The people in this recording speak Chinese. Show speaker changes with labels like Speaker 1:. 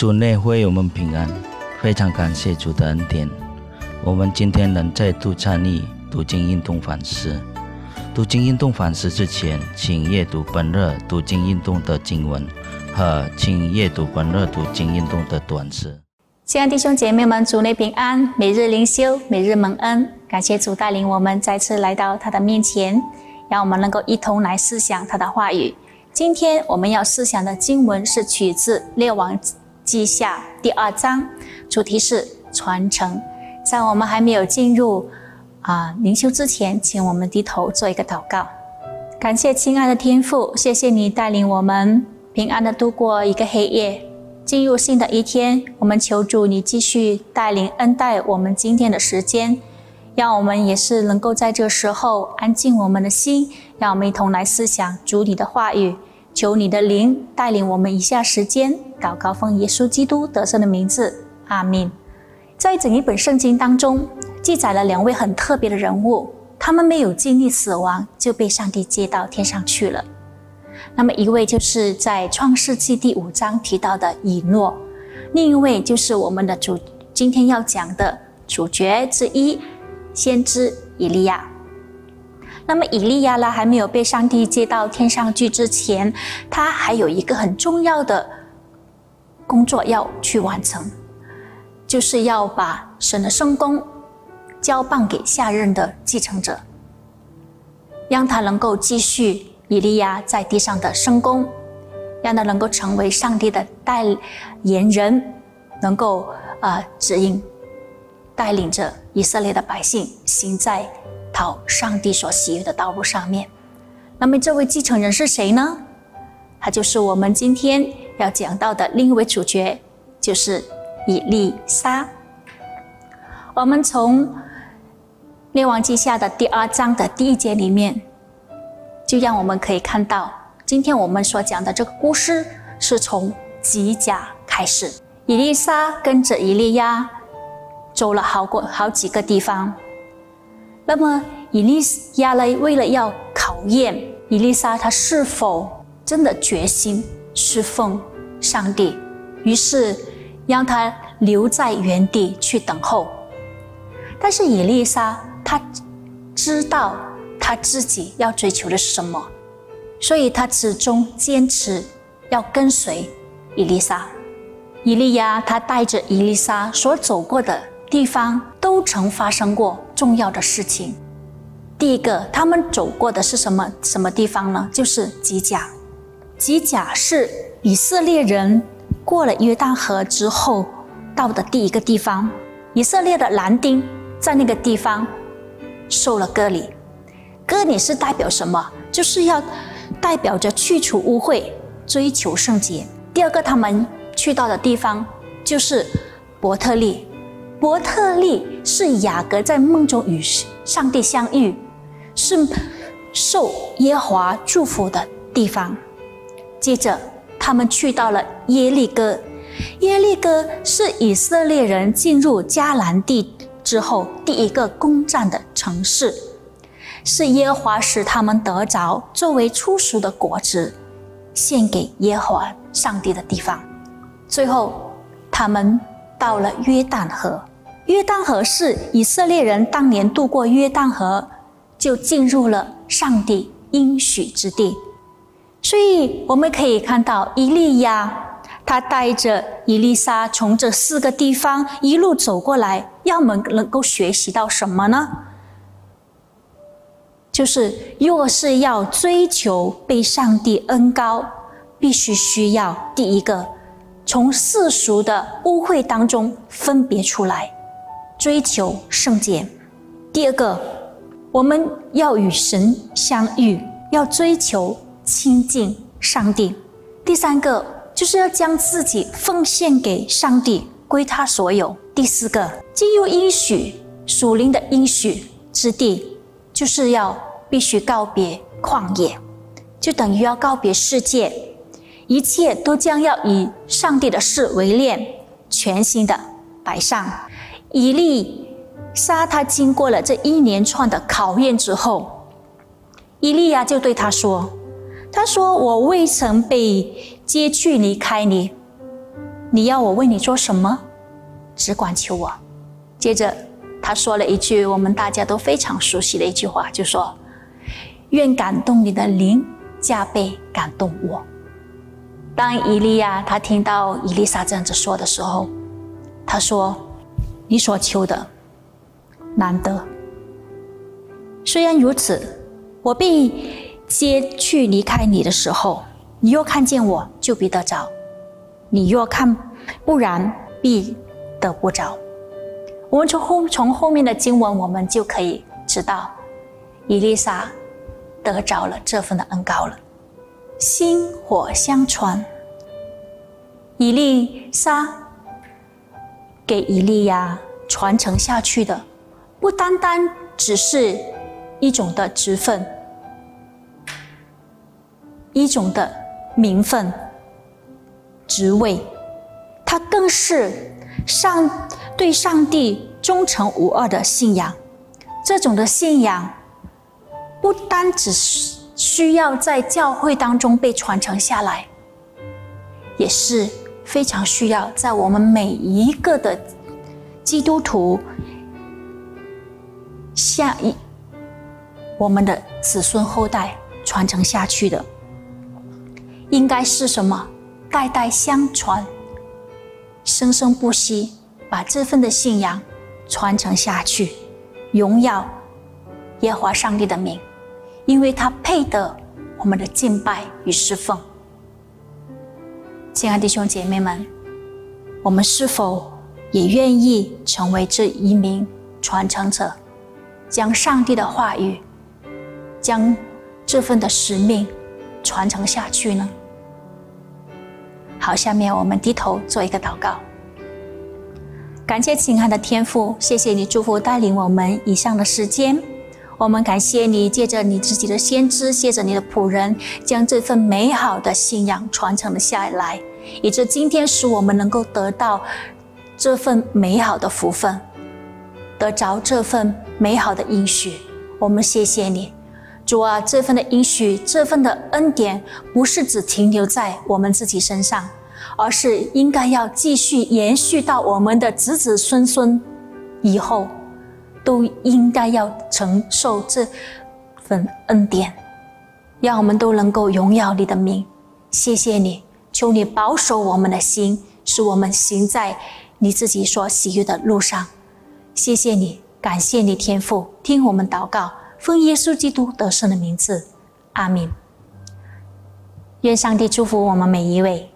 Speaker 1: 主内会我们平安，非常感谢主的恩典。我们今天能再度参与读经运动反思。读经运动反思之前，请阅读本日读经运动的经文和请阅读本日读经运动的短诗。
Speaker 2: 亲爱的弟兄姐妹们，主内平安，每日灵修，每日蒙恩，感谢主带领我们再次来到他的面前，让我们能够一同来思想他的话语。今天我们要思想的经文是取自《列王记下》第二章，主题是传承。在我们还没有进入啊灵修之前，请我们低头做一个祷告。感谢亲爱的天父，谢谢你带领我们平安的度过一个黑夜，进入新的一天。我们求主你继续带领恩待我们今天的时间，让我们也是能够在这时候安静我们的心，让我们一同来思想主你的话语。求你的灵带领我们以下时间祷告，奉耶稣基督得胜的名字，阿门。在整一本圣经当中，记载了两位很特别的人物，他们没有经历死亡就被上帝接到天上去了。那么一位就是在创世纪第五章提到的以诺，另一位就是我们的主今天要讲的主角之一，先知以利亚。那么以利亚呢，还没有被上帝接到天上去之前，他还有一个很重要的工作要去完成，就是要把神的圣功交棒给下任的继承者，让他能够继续以利亚在地上的圣功，让他能够成为上帝的代言人，能够啊指引带领着以色列的百姓行在。讨上帝所喜悦的道路上面，那么这位继承人是谁呢？他就是我们今天要讲到的另一位主角，就是以利沙。我们从列王记下的第二章的第一节里面，就让我们可以看到，今天我们所讲的这个故事是从吉甲开始。以利沙跟着以利亚走了好过好几个地方。那么，以利亚呢？为了要考验以丽莎她是否真的决心侍奉上帝，于是让她留在原地去等候。但是以丽莎她知道她自己要追求的是什么，所以她始终坚持要跟随以丽莎。以利亚他带着以丽莎所走过的。地方都曾发生过重要的事情。第一个，他们走过的是什么什么地方呢？就是吉甲。吉甲是以色列人过了约旦河之后到的第一个地方。以色列的男丁在那个地方受了割礼。割礼是代表什么？就是要代表着去除污秽，追求圣洁。第二个，他们去到的地方就是伯特利。伯特利是雅各在梦中与上帝相遇，是受耶华祝福的地方。接着，他们去到了耶利哥。耶利哥是以色列人进入迦南地之后第一个攻占的城市，是耶华使他们得着作为初熟的果子，献给耶和华上帝的地方。最后，他们到了约旦河。约旦河是以色列人当年渡过约旦河，就进入了上帝应许之地。所以我们可以看到，伊利亚他带着伊丽莎从这四个地方一路走过来，要我们能够学习到什么呢？就是若是要追求被上帝恩高，必须需要第一个从世俗的污秽当中分别出来。追求圣洁。第二个，我们要与神相遇，要追求亲近上帝。第三个，就是要将自己奉献给上帝，归他所有。第四个，进入应许属灵的应许之地，就是要必须告别旷野，就等于要告别世界，一切都将要以上帝的事为念，全新的摆上。以利沙他经过了这一连串的考验之后，以利亚就对他说：“他说我未曾被接去离开你，你要我为你做什么？只管求我。”接着他说了一句我们大家都非常熟悉的一句话，就说：“愿感动你的灵加倍感动我。”当伊利亚他听到伊丽莎这样子说的时候，他说：“你所求的难得。虽然如此，我必接去离开你的时候，你若看见我，就必得着；你若看不然，必得不着。”我们从后从后面的经文，我们就可以知道，以丽莎得着了这份的恩高了。薪火相传，以丽莎给以利亚传承下去的，不单单只是一种的职分，一种的名分、职位，它更是上。对上帝忠诚无二的信仰，这种的信仰不单只需要在教会当中被传承下来，也是非常需要在我们每一个的基督徒下一我们的子孙后代传承下去的，应该是什么？代代相传，生生不息。把这份的信仰传承下去，荣耀耶和华上帝的名，因为他配得我们的敬拜与侍奉。亲爱的弟兄姐妹们，我们是否也愿意成为这一名传承者，将上帝的话语，将这份的使命传承下去呢？好，下面我们低头做一个祷告。感谢亲爱的天父，谢谢你祝福带领我们以上的时间。我们感谢你借着你自己的先知，借着你的仆人，将这份美好的信仰传承了下来，以致今天使我们能够得到这份美好的福分，得着这份美好的应许。我们谢谢你，主啊，这份的应许，这份的恩典，不是只停留在我们自己身上。而是应该要继续延续到我们的子子孙孙以后，都应该要承受这份恩典，让我们都能够荣耀你的名。谢谢你，求你保守我们的心，使我们行在你自己所喜悦的路上。谢谢你，感谢你天父，听我们祷告，奉耶稣基督得胜的名字，阿门。愿上帝祝福我们每一位。